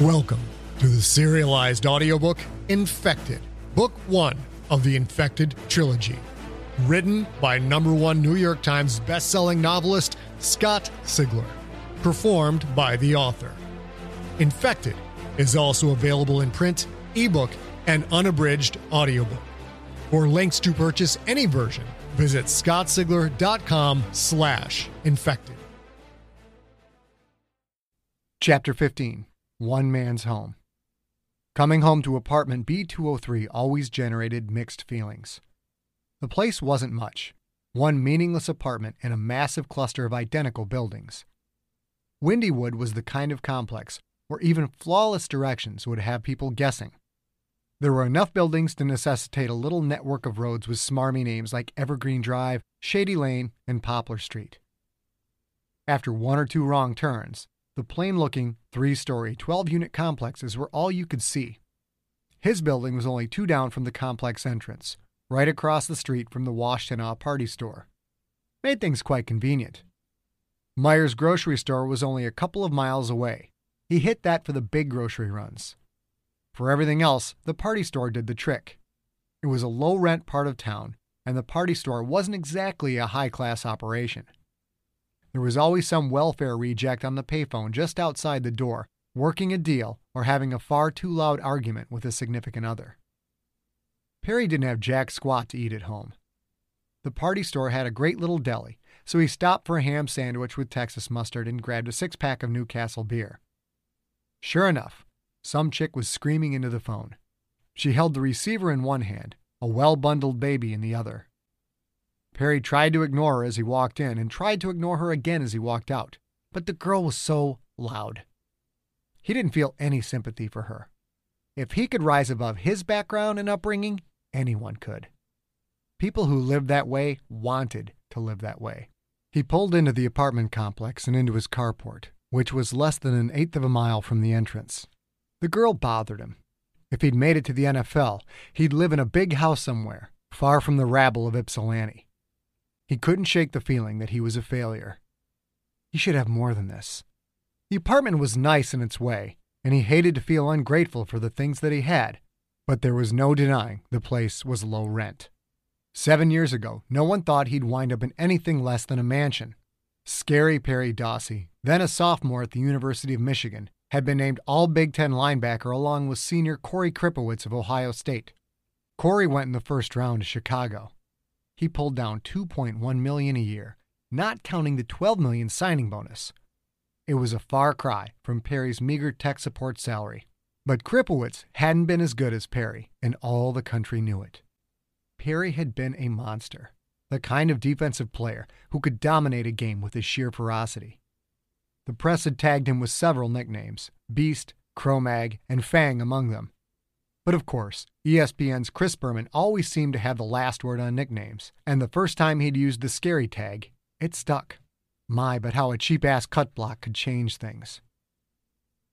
Welcome to the serialized audiobook Infected, Book One of the Infected Trilogy. Written by number one New York Times bestselling novelist Scott Sigler. Performed by the author. Infected is also available in print, ebook, and unabridged audiobook. For links to purchase any version, visit scottsigler.com slash infected. Chapter 15 One Man's Home. Coming home to apartment B203 always generated mixed feelings. The place wasn't much one meaningless apartment in a massive cluster of identical buildings. Windywood was the kind of complex where even flawless directions would have people guessing. There were enough buildings to necessitate a little network of roads with smarmy names like Evergreen Drive, Shady Lane, and Poplar Street. After one or two wrong turns, the plain looking, three story, 12 unit complexes were all you could see. His building was only two down from the complex entrance, right across the street from the Washtenaw party store. Made things quite convenient. Meijer's grocery store was only a couple of miles away. He hit that for the big grocery runs. For everything else, the party store did the trick. It was a low rent part of town, and the party store wasn't exactly a high class operation. There was always some welfare reject on the payphone just outside the door, working a deal or having a far too loud argument with a significant other. Perry didn't have jack squat to eat at home. The party store had a great little deli, so he stopped for a ham sandwich with Texas mustard and grabbed a six pack of Newcastle beer. Sure enough, some chick was screaming into the phone. She held the receiver in one hand, a well bundled baby in the other. Perry tried to ignore her as he walked in and tried to ignore her again as he walked out, but the girl was so loud. He didn't feel any sympathy for her. If he could rise above his background and upbringing, anyone could. People who lived that way wanted to live that way. He pulled into the apartment complex and into his carport, which was less than an eighth of a mile from the entrance. The girl bothered him. If he'd made it to the NFL, he'd live in a big house somewhere, far from the rabble of Ypsilanti. He couldn't shake the feeling that he was a failure. He should have more than this. The apartment was nice in its way, and he hated to feel ungrateful for the things that he had, but there was no denying the place was low rent. Seven years ago, no one thought he'd wind up in anything less than a mansion. Scary Perry Dawsey, then a sophomore at the University of Michigan, had been named All Big Ten linebacker along with senior Corey Kripowitz of Ohio State. Corey went in the first round to Chicago he pulled down 2.1 million a year, not counting the 12 million signing bonus. It was a far cry from Perry's meager tech support salary, but Kripowitz hadn't been as good as Perry, and all the country knew it. Perry had been a monster, the kind of defensive player who could dominate a game with his sheer ferocity. The press had tagged him with several nicknames Beast, Cro-Mag, and Fang among them. But of course, ESPN's Chris Berman always seemed to have the last word on nicknames, and the first time he'd used the scary tag, it stuck. My, but how a cheap ass cut block could change things.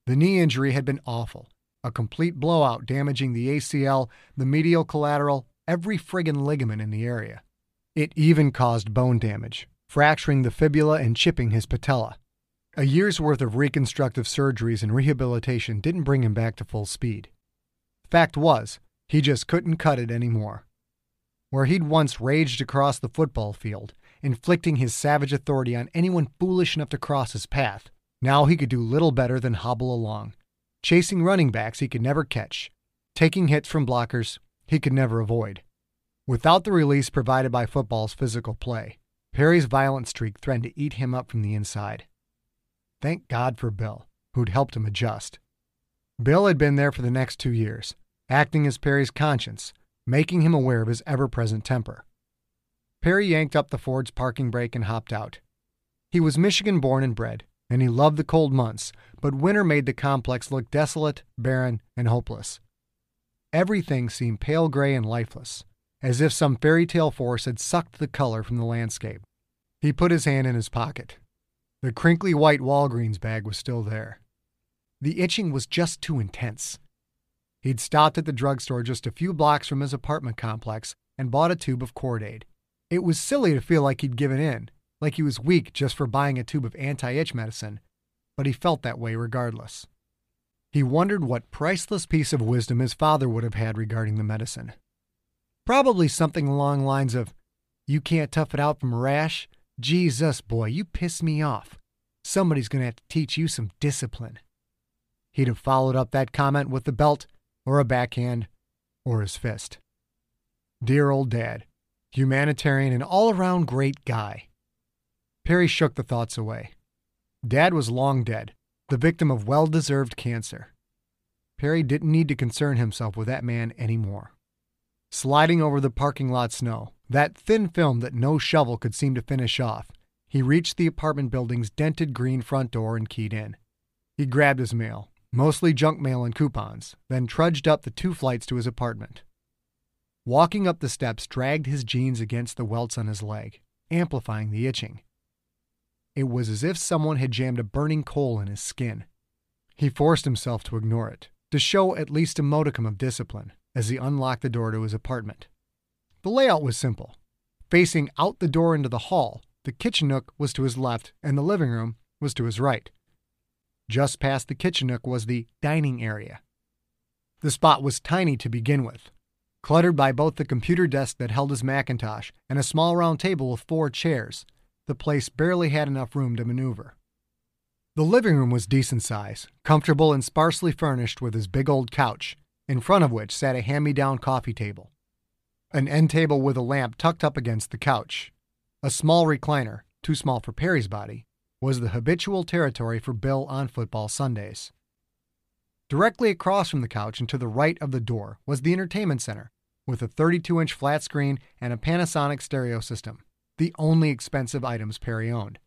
The knee injury had been awful. A complete blowout damaging the ACL, the medial collateral, every friggin' ligament in the area. It even caused bone damage, fracturing the fibula and chipping his patella. A year's worth of reconstructive surgeries and rehabilitation didn't bring him back to full speed. Fact was, he just couldn't cut it anymore. Where he'd once raged across the football field, inflicting his savage authority on anyone foolish enough to cross his path, now he could do little better than hobble along, chasing running backs he could never catch, taking hits from blockers he could never avoid. Without the release provided by football's physical play, Perry's violent streak threatened to eat him up from the inside. Thank God for Bill, who'd helped him adjust. Bill had been there for the next two years, acting as Perry's conscience, making him aware of his ever present temper. Perry yanked up the Ford's parking brake and hopped out. He was Michigan born and bred, and he loved the cold months, but winter made the complex look desolate, barren, and hopeless. Everything seemed pale gray and lifeless, as if some fairy tale force had sucked the color from the landscape. He put his hand in his pocket. The crinkly white Walgreens bag was still there. The itching was just too intense. He'd stopped at the drugstore just a few blocks from his apartment complex and bought a tube of Cortaid. It was silly to feel like he'd given in, like he was weak just for buying a tube of anti itch medicine, but he felt that way regardless. He wondered what priceless piece of wisdom his father would have had regarding the medicine. Probably something along the lines of, You can't tough it out from a rash? Jesus, boy, you piss me off. Somebody's going to have to teach you some discipline. He'd have followed up that comment with the belt, or a backhand, or his fist. Dear old dad, humanitarian and all around great guy. Perry shook the thoughts away. Dad was long dead, the victim of well deserved cancer. Perry didn't need to concern himself with that man anymore. Sliding over the parking lot snow, that thin film that no shovel could seem to finish off, he reached the apartment building's dented green front door and keyed in. He grabbed his mail, mostly junk mail and coupons, then trudged up the two flights to his apartment. Walking up the steps dragged his jeans against the welts on his leg, amplifying the itching. It was as if someone had jammed a burning coal in his skin. He forced himself to ignore it, to show at least a modicum of discipline, as he unlocked the door to his apartment. The layout was simple. Facing out the door into the hall, the kitchen nook was to his left and the living room was to his right. Just past the kitchen nook was the dining area. The spot was tiny to begin with, cluttered by both the computer desk that held his Macintosh and a small round table with four chairs. The place barely had enough room to maneuver. The living room was decent size, comfortable and sparsely furnished with his big old couch, in front of which sat a hand me down coffee table. An end table with a lamp tucked up against the couch. A small recliner, too small for Perry's body, was the habitual territory for Bill on football Sundays. Directly across from the couch and to the right of the door was the entertainment center, with a 32 inch flat screen and a Panasonic stereo system, the only expensive items Perry owned.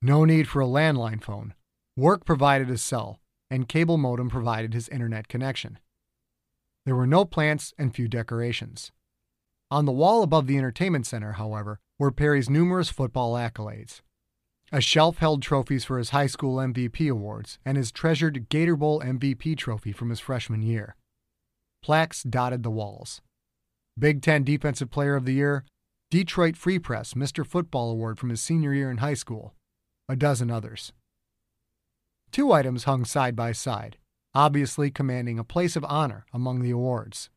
No need for a landline phone. Work provided a cell, and cable modem provided his internet connection. There were no plants and few decorations. On the wall above the entertainment center, however, were Perry's numerous football accolades. A shelf held trophies for his high school MVP awards and his treasured Gator Bowl MVP trophy from his freshman year. Plaques dotted the walls. Big Ten Defensive Player of the Year, Detroit Free Press Mr. Football Award from his senior year in high school, a dozen others. Two items hung side by side, obviously commanding a place of honor among the awards.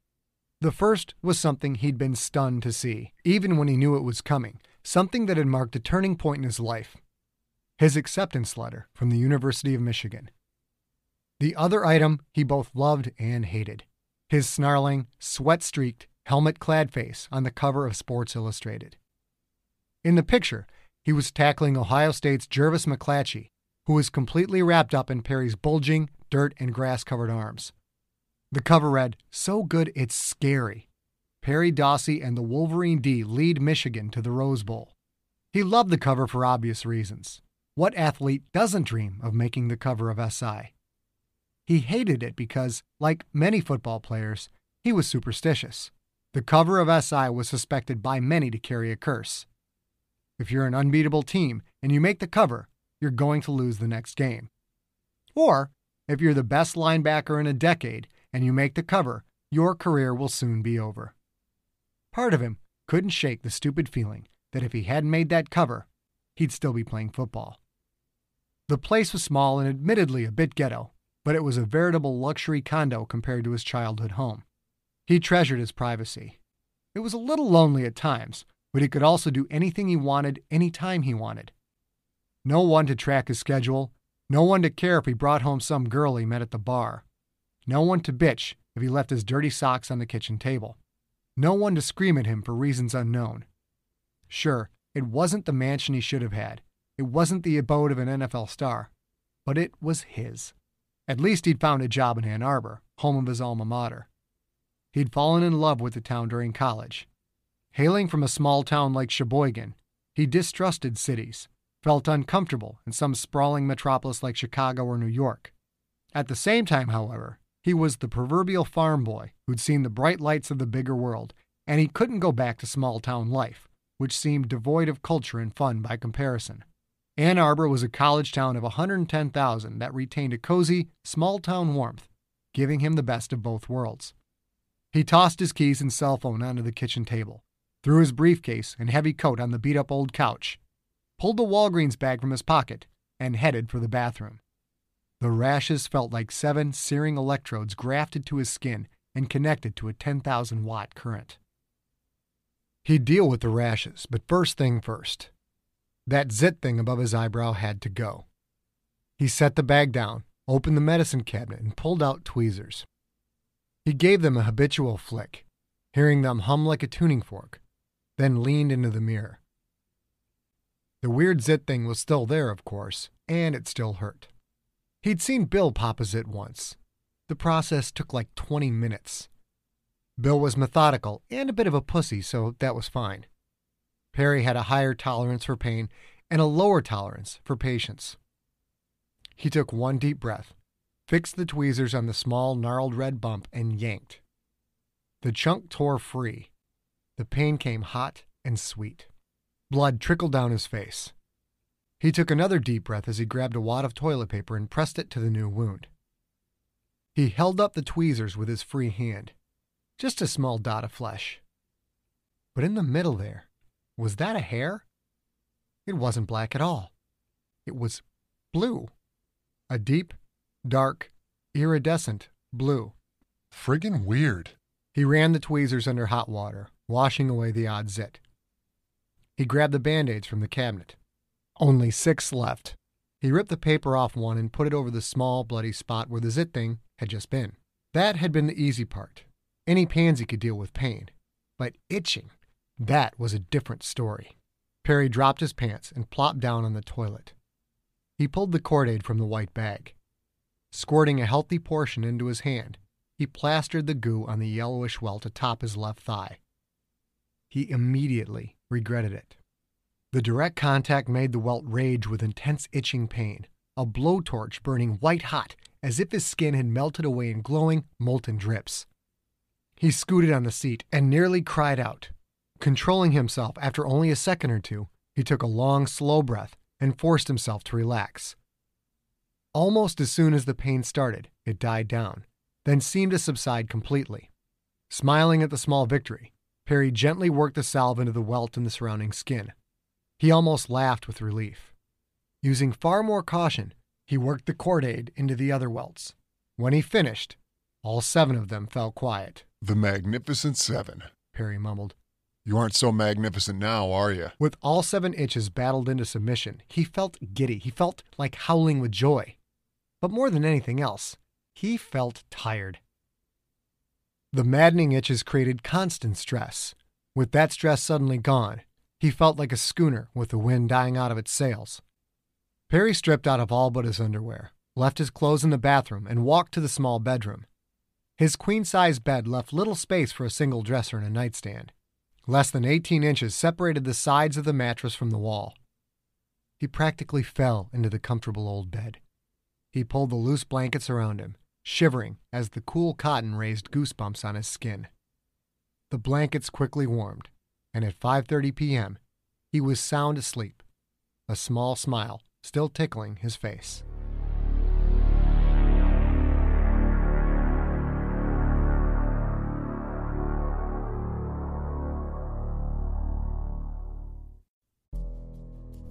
The first was something he'd been stunned to see, even when he knew it was coming, something that had marked a turning point in his life his acceptance letter from the University of Michigan. The other item he both loved and hated his snarling, sweat streaked, helmet clad face on the cover of Sports Illustrated. In the picture, he was tackling Ohio State's Jervis McClatchy, who was completely wrapped up in Perry's bulging, dirt and grass covered arms. The cover read, So good it's scary. Perry Dawsey and the Wolverine D lead Michigan to the Rose Bowl. He loved the cover for obvious reasons. What athlete doesn't dream of making the cover of SI? He hated it because, like many football players, he was superstitious. The cover of SI was suspected by many to carry a curse. If you're an unbeatable team and you make the cover, you're going to lose the next game. Or, if you're the best linebacker in a decade and you make the cover, your career will soon be over. Part of him couldn't shake the stupid feeling that if he hadn't made that cover, he'd still be playing football. The place was small and admittedly a bit ghetto, but it was a veritable luxury condo compared to his childhood home. He treasured his privacy. It was a little lonely at times, but he could also do anything he wanted any time he wanted. No one to track his schedule, no one to care if he brought home some girl he met at the bar, no one to bitch if he left his dirty socks on the kitchen table, no one to scream at him for reasons unknown. Sure, it wasn't the mansion he should have had, it wasn't the abode of an NFL star, but it was his. At least he'd found a job in Ann Arbor, home of his alma mater. He'd fallen in love with the town during college. Hailing from a small town like Cheboygan, he distrusted cities, felt uncomfortable in some sprawling metropolis like Chicago or New York. At the same time, however, he was the proverbial farm boy who'd seen the bright lights of the bigger world, and he couldn't go back to small town life, which seemed devoid of culture and fun by comparison. Ann Arbor was a college town of 110,000 that retained a cozy, small town warmth, giving him the best of both worlds. He tossed his keys and cell phone onto the kitchen table, threw his briefcase and heavy coat on the beat up old couch, pulled the Walgreens bag from his pocket, and headed for the bathroom. The rashes felt like seven searing electrodes grafted to his skin and connected to a 10,000 watt current. He'd deal with the rashes, but first thing first. That zit thing above his eyebrow had to go. He set the bag down, opened the medicine cabinet, and pulled out tweezers. He gave them a habitual flick, hearing them hum like a tuning fork, then leaned into the mirror. The weird zit thing was still there, of course, and it still hurt. He'd seen Bill pop a zit once. The process took like 20 minutes. Bill was methodical and a bit of a pussy, so that was fine. Perry had a higher tolerance for pain and a lower tolerance for patience. He took one deep breath, fixed the tweezers on the small, gnarled red bump, and yanked. The chunk tore free. The pain came hot and sweet. Blood trickled down his face. He took another deep breath as he grabbed a wad of toilet paper and pressed it to the new wound. He held up the tweezers with his free hand. Just a small dot of flesh. But in the middle there, was that a hair? It wasn't black at all. It was blue. A deep, dark, iridescent blue. Friggin' weird. He ran the tweezers under hot water, washing away the odd zit. He grabbed the band aids from the cabinet. Only six left. He ripped the paper off one and put it over the small, bloody spot where the zit thing had just been. That had been the easy part. Any pansy could deal with pain. But itching, that was a different story. Perry dropped his pants and plopped down on the toilet. He pulled the Cortaid from the white bag. Squirting a healthy portion into his hand, he plastered the goo on the yellowish welt atop his left thigh. He immediately regretted it. The direct contact made the welt rage with intense itching pain, a blowtorch burning white hot as if his skin had melted away in glowing, molten drips. He scooted on the seat and nearly cried out. Controlling himself after only a second or two, he took a long, slow breath and forced himself to relax. Almost as soon as the pain started, it died down, then seemed to subside completely. Smiling at the small victory, Perry gently worked the salve into the welt in the surrounding skin. He almost laughed with relief. Using far more caution, he worked the Cortaid into the other welts. When he finished, all seven of them fell quiet. The Magnificent Seven. Perry mumbled. You aren't so magnificent now, are you? With all seven itches battled into submission, he felt giddy. He felt like howling with joy. But more than anything else, he felt tired. The maddening itches created constant stress. With that stress suddenly gone, he felt like a schooner with the wind dying out of its sails. Perry stripped out of all but his underwear, left his clothes in the bathroom, and walked to the small bedroom. His queen size bed left little space for a single dresser and a nightstand. Less than 18 inches separated the sides of the mattress from the wall. He practically fell into the comfortable old bed. He pulled the loose blankets around him, shivering as the cool cotton raised goosebumps on his skin. The blankets quickly warmed, and at 5:30 p.m., he was sound asleep, a small smile still tickling his face.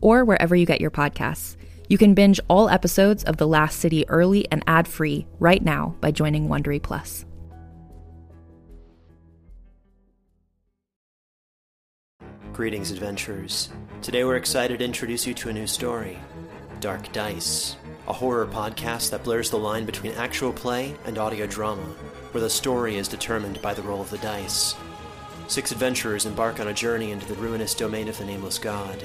or wherever you get your podcasts. You can binge all episodes of The Last City early and ad-free right now by joining Wondery Plus. Greetings, adventurers. Today we're excited to introduce you to a new story Dark Dice, a horror podcast that blurs the line between actual play and audio drama, where the story is determined by the roll of the dice. Six adventurers embark on a journey into the ruinous domain of the Nameless God.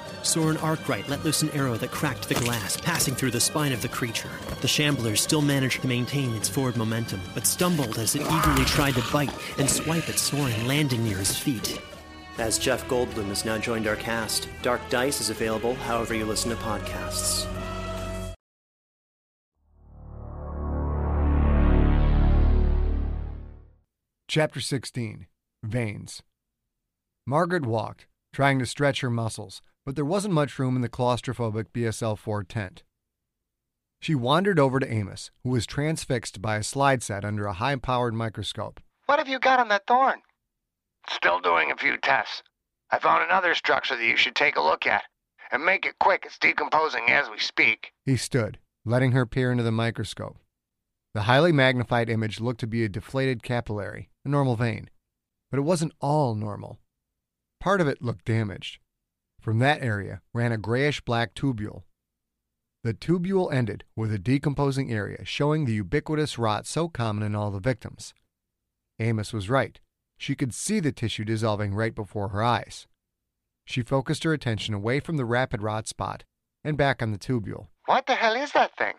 Soren Arkwright let loose an arrow that cracked the glass, passing through the spine of the creature. The shambler still managed to maintain its forward momentum, but stumbled as it eagerly tried to bite and swipe at Soren, landing near his feet. As Jeff Goldblum has now joined our cast, Dark Dice is available however you listen to podcasts. Chapter 16 Veins. Margaret walked, trying to stretch her muscles, but there wasn't much room in the claustrophobic BSL 4 tent. She wandered over to Amos, who was transfixed by a slide set under a high powered microscope. What have you got on that thorn? Still doing a few tests. I found another structure that you should take a look at. And make it quick, it's decomposing as we speak. He stood, letting her peer into the microscope. The highly magnified image looked to be a deflated capillary, a normal vein. But it wasn't all normal. Part of it looked damaged. From that area ran a grayish black tubule. The tubule ended with a decomposing area showing the ubiquitous rot so common in all the victims. Amos was right. She could see the tissue dissolving right before her eyes. She focused her attention away from the rapid rot spot and back on the tubule. What the hell is that thing?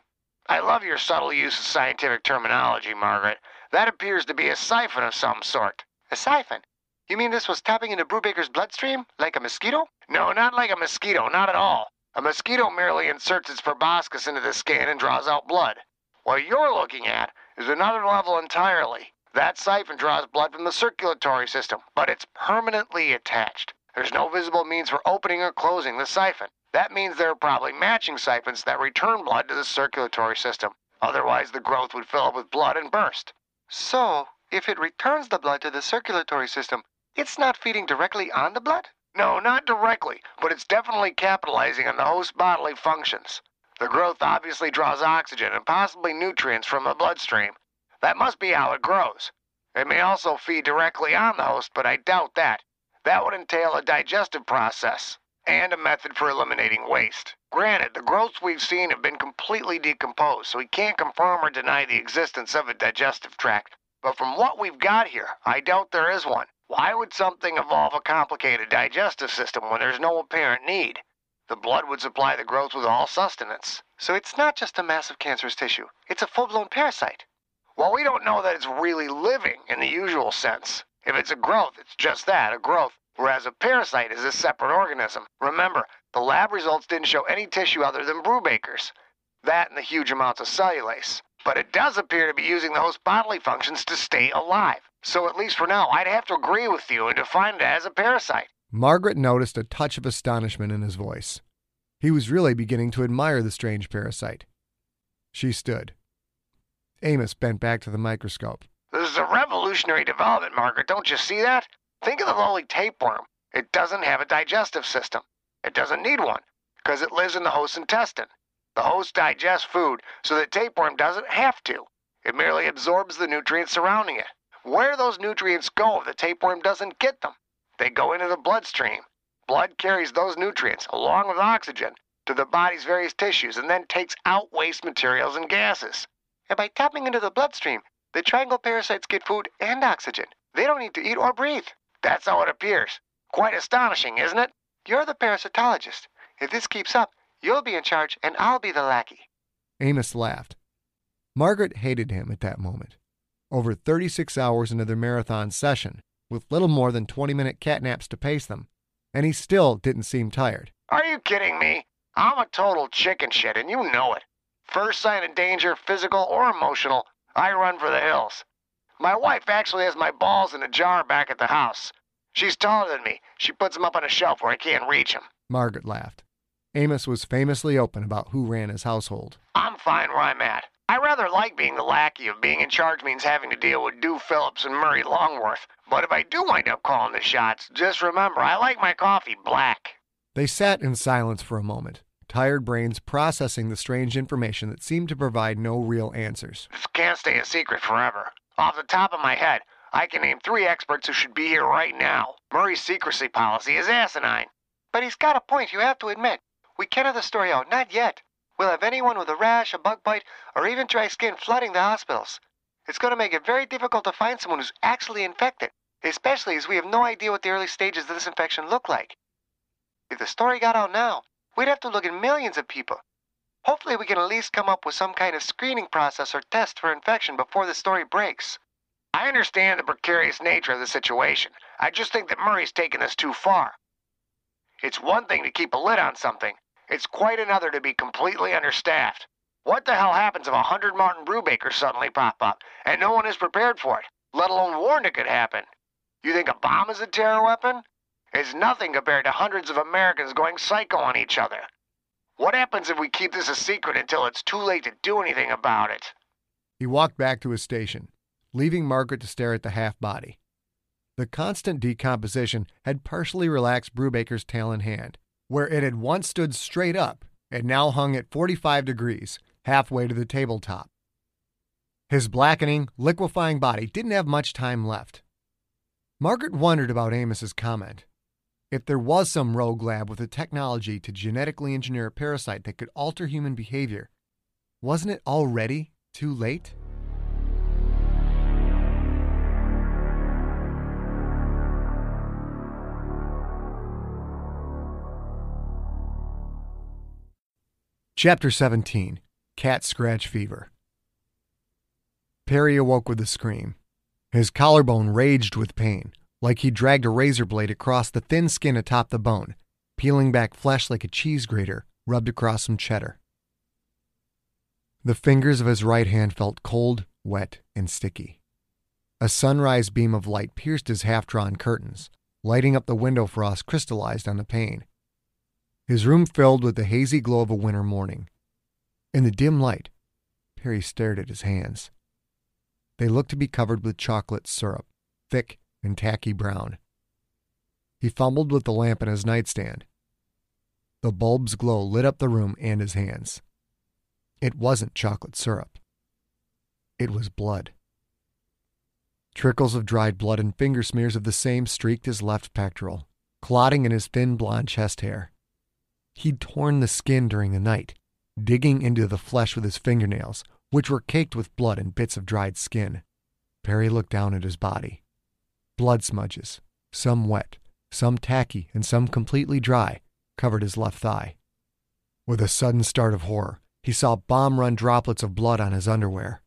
I love your subtle use of scientific terminology, Margaret. That appears to be a siphon of some sort. A siphon? You mean this was tapping into Brubaker's bloodstream? Like a mosquito? No, not like a mosquito, not at all. A mosquito merely inserts its proboscis into the skin and draws out blood. What you're looking at is another level entirely. That siphon draws blood from the circulatory system, but it's permanently attached. There's no visible means for opening or closing the siphon. That means there are probably matching siphons that return blood to the circulatory system. Otherwise, the growth would fill up with blood and burst. So, if it returns the blood to the circulatory system, it's not feeding directly on the blood? No, not directly, but it's definitely capitalizing on the host's bodily functions. The growth obviously draws oxygen and possibly nutrients from the bloodstream. That must be how it grows. It may also feed directly on the host, but I doubt that. That would entail a digestive process and a method for eliminating waste. Granted, the growths we've seen have been completely decomposed, so we can't confirm or deny the existence of a digestive tract. But from what we've got here, I doubt there is one. Why would something evolve a complicated digestive system when there's no apparent need? The blood would supply the growth with all sustenance. So it's not just a massive cancerous tissue, it's a full blown parasite. Well, we don't know that it's really living in the usual sense. If it's a growth, it's just that, a growth, whereas a parasite is a separate organism. Remember, the lab results didn't show any tissue other than Brubaker's. That and the huge amounts of cellulase. But it does appear to be using the host bodily functions to stay alive. So at least for now, I'd have to agree with you and define it as a parasite. Margaret noticed a touch of astonishment in his voice. He was really beginning to admire the strange parasite. She stood. Amos bent back to the microscope. This is a revolutionary development, Margaret. Don't you see that? Think of the lowly tapeworm. It doesn't have a digestive system. It doesn't need one, because it lives in the host's intestine. The host digests food, so the tapeworm doesn't have to. It merely absorbs the nutrients surrounding it. Where those nutrients go if the tapeworm doesn't get them? They go into the bloodstream. Blood carries those nutrients, along with oxygen, to the body's various tissues and then takes out waste materials and gases. And by tapping into the bloodstream, the triangle parasites get food and oxygen. They don't need to eat or breathe. That's how it appears. Quite astonishing, isn't it? You're the parasitologist. If this keeps up, you'll be in charge and I'll be the lackey. Amos laughed. Margaret hated him at that moment. Over 36 hours into their marathon session, with little more than 20 minute catnaps to pace them, and he still didn't seem tired. Are you kidding me? I'm a total chicken shit, and you know it. First sign of danger, physical or emotional, I run for the hills. My wife actually has my balls in a jar back at the house. She's taller than me. She puts them up on a shelf where I can't reach them. Margaret laughed. Amos was famously open about who ran his household. I'm fine where I'm at. I rather like being the lackey of being in charge means having to deal with Dew Phillips and Murray Longworth. But if I do wind up calling the shots, just remember I like my coffee black. They sat in silence for a moment, tired brains processing the strange information that seemed to provide no real answers. This can't stay a secret forever. Off the top of my head, I can name three experts who should be here right now. Murray's secrecy policy is asinine. But he's got a point, you have to admit. We can't have the story out, not yet. We'll have anyone with a rash, a bug bite, or even dry skin flooding the hospitals. It's going to make it very difficult to find someone who's actually infected, especially as we have no idea what the early stages of this infection look like. If the story got out now, we'd have to look at millions of people. Hopefully, we can at least come up with some kind of screening process or test for infection before the story breaks. I understand the precarious nature of the situation. I just think that Murray's taken this too far. It's one thing to keep a lid on something, it's quite another to be completely understaffed. What the hell happens if a hundred Martin Brubakers suddenly pop up and no one is prepared for it, let alone warned it could happen? You think a bomb is a terror weapon? It's nothing compared to hundreds of Americans going psycho on each other. What happens if we keep this a secret until it's too late to do anything about it? He walked back to his station, leaving Margaret to stare at the half body. The constant decomposition had partially relaxed Brubaker's tail in hand, where it had once stood straight up and now hung at 45 degrees, halfway to the tabletop. His blackening, liquefying body didn't have much time left. Margaret wondered about Amos's comment. If there was some rogue lab with the technology to genetically engineer a parasite that could alter human behavior, wasn't it already too late? Chapter 17 Cat Scratch Fever. Perry awoke with a scream. His collarbone raged with pain, like he dragged a razor blade across the thin skin atop the bone, peeling back flesh like a cheese grater rubbed across some cheddar. The fingers of his right hand felt cold, wet, and sticky. A sunrise beam of light pierced his half drawn curtains, lighting up the window frost crystallized on the pane his room filled with the hazy glow of a winter morning. In the dim light, Perry stared at his hands. They looked to be covered with chocolate syrup, thick and tacky brown. He fumbled with the lamp in his nightstand. The bulb's glow lit up the room and his hands. It wasn't chocolate syrup. It was blood. Trickles of dried blood and finger smears of the same streaked his left pectoral, clotting in his thin blond chest hair. He'd torn the skin during the night, digging into the flesh with his fingernails, which were caked with blood and bits of dried skin. Perry looked down at his body. Blood smudges, some wet, some tacky, and some completely dry, covered his left thigh. With a sudden start of horror, he saw bomb run droplets of blood on his underwear.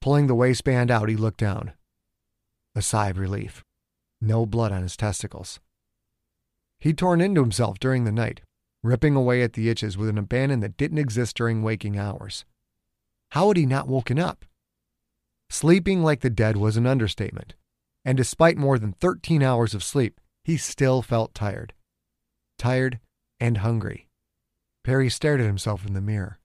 Pulling the waistband out, he looked down. A sigh of relief. No blood on his testicles. He'd torn into himself during the night, ripping away at the itches with an abandon that didn't exist during waking hours. How had he not woken up? Sleeping like the dead was an understatement, and despite more than 13 hours of sleep, he still felt tired. Tired and hungry. Perry stared at himself in the mirror.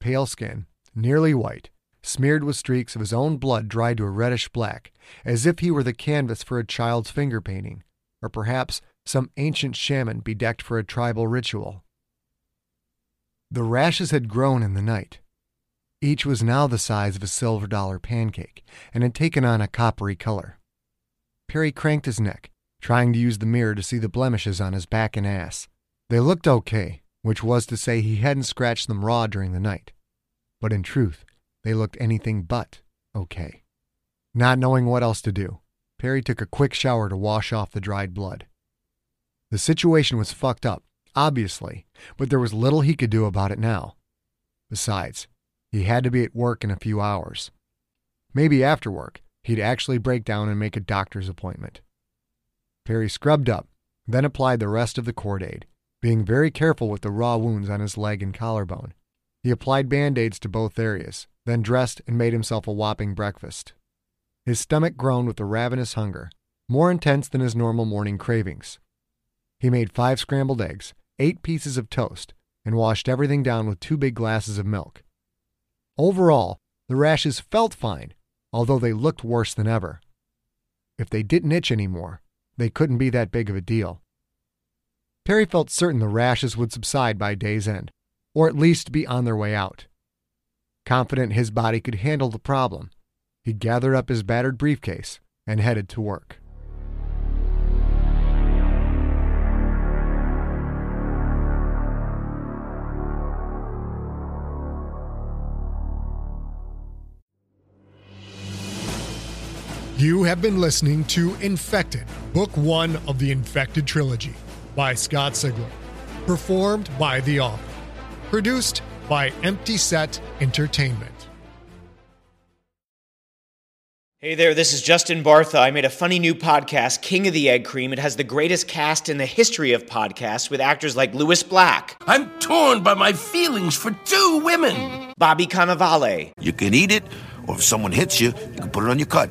Pale skin, nearly white, smeared with streaks of his own blood dried to a reddish black, as if he were the canvas for a child's finger painting, or perhaps some ancient shaman bedecked for a tribal ritual. The rashes had grown in the night. Each was now the size of a silver dollar pancake and had taken on a coppery color. Perry cranked his neck, trying to use the mirror to see the blemishes on his back and ass. They looked okay, which was to say he hadn't scratched them raw during the night. But in truth, they looked anything but okay. Not knowing what else to do, Perry took a quick shower to wash off the dried blood. The situation was fucked up, obviously, but there was little he could do about it now. Besides, he had to be at work in a few hours. Maybe after work, he'd actually break down and make a doctor's appointment. Perry scrubbed up, then applied the rest of the Cortaid, being very careful with the raw wounds on his leg and collarbone. He applied band aids to both areas, then dressed and made himself a whopping breakfast. His stomach groaned with a ravenous hunger, more intense than his normal morning cravings. He made five scrambled eggs, eight pieces of toast, and washed everything down with two big glasses of milk. Overall, the rashes felt fine, although they looked worse than ever. If they didn't itch anymore, they couldn't be that big of a deal. Perry felt certain the rashes would subside by day's end, or at least be on their way out. Confident his body could handle the problem, he gathered up his battered briefcase and headed to work. You have been listening to Infected, Book One of the Infected Trilogy by Scott Sigler. Performed by The Author. Produced by Empty Set Entertainment. Hey there, this is Justin Bartha. I made a funny new podcast, King of the Egg Cream. It has the greatest cast in the history of podcasts with actors like Lewis Black, I'm torn by my feelings for two women. Bobby Cannavale, You can eat it, or if someone hits you, you can put it on your cut.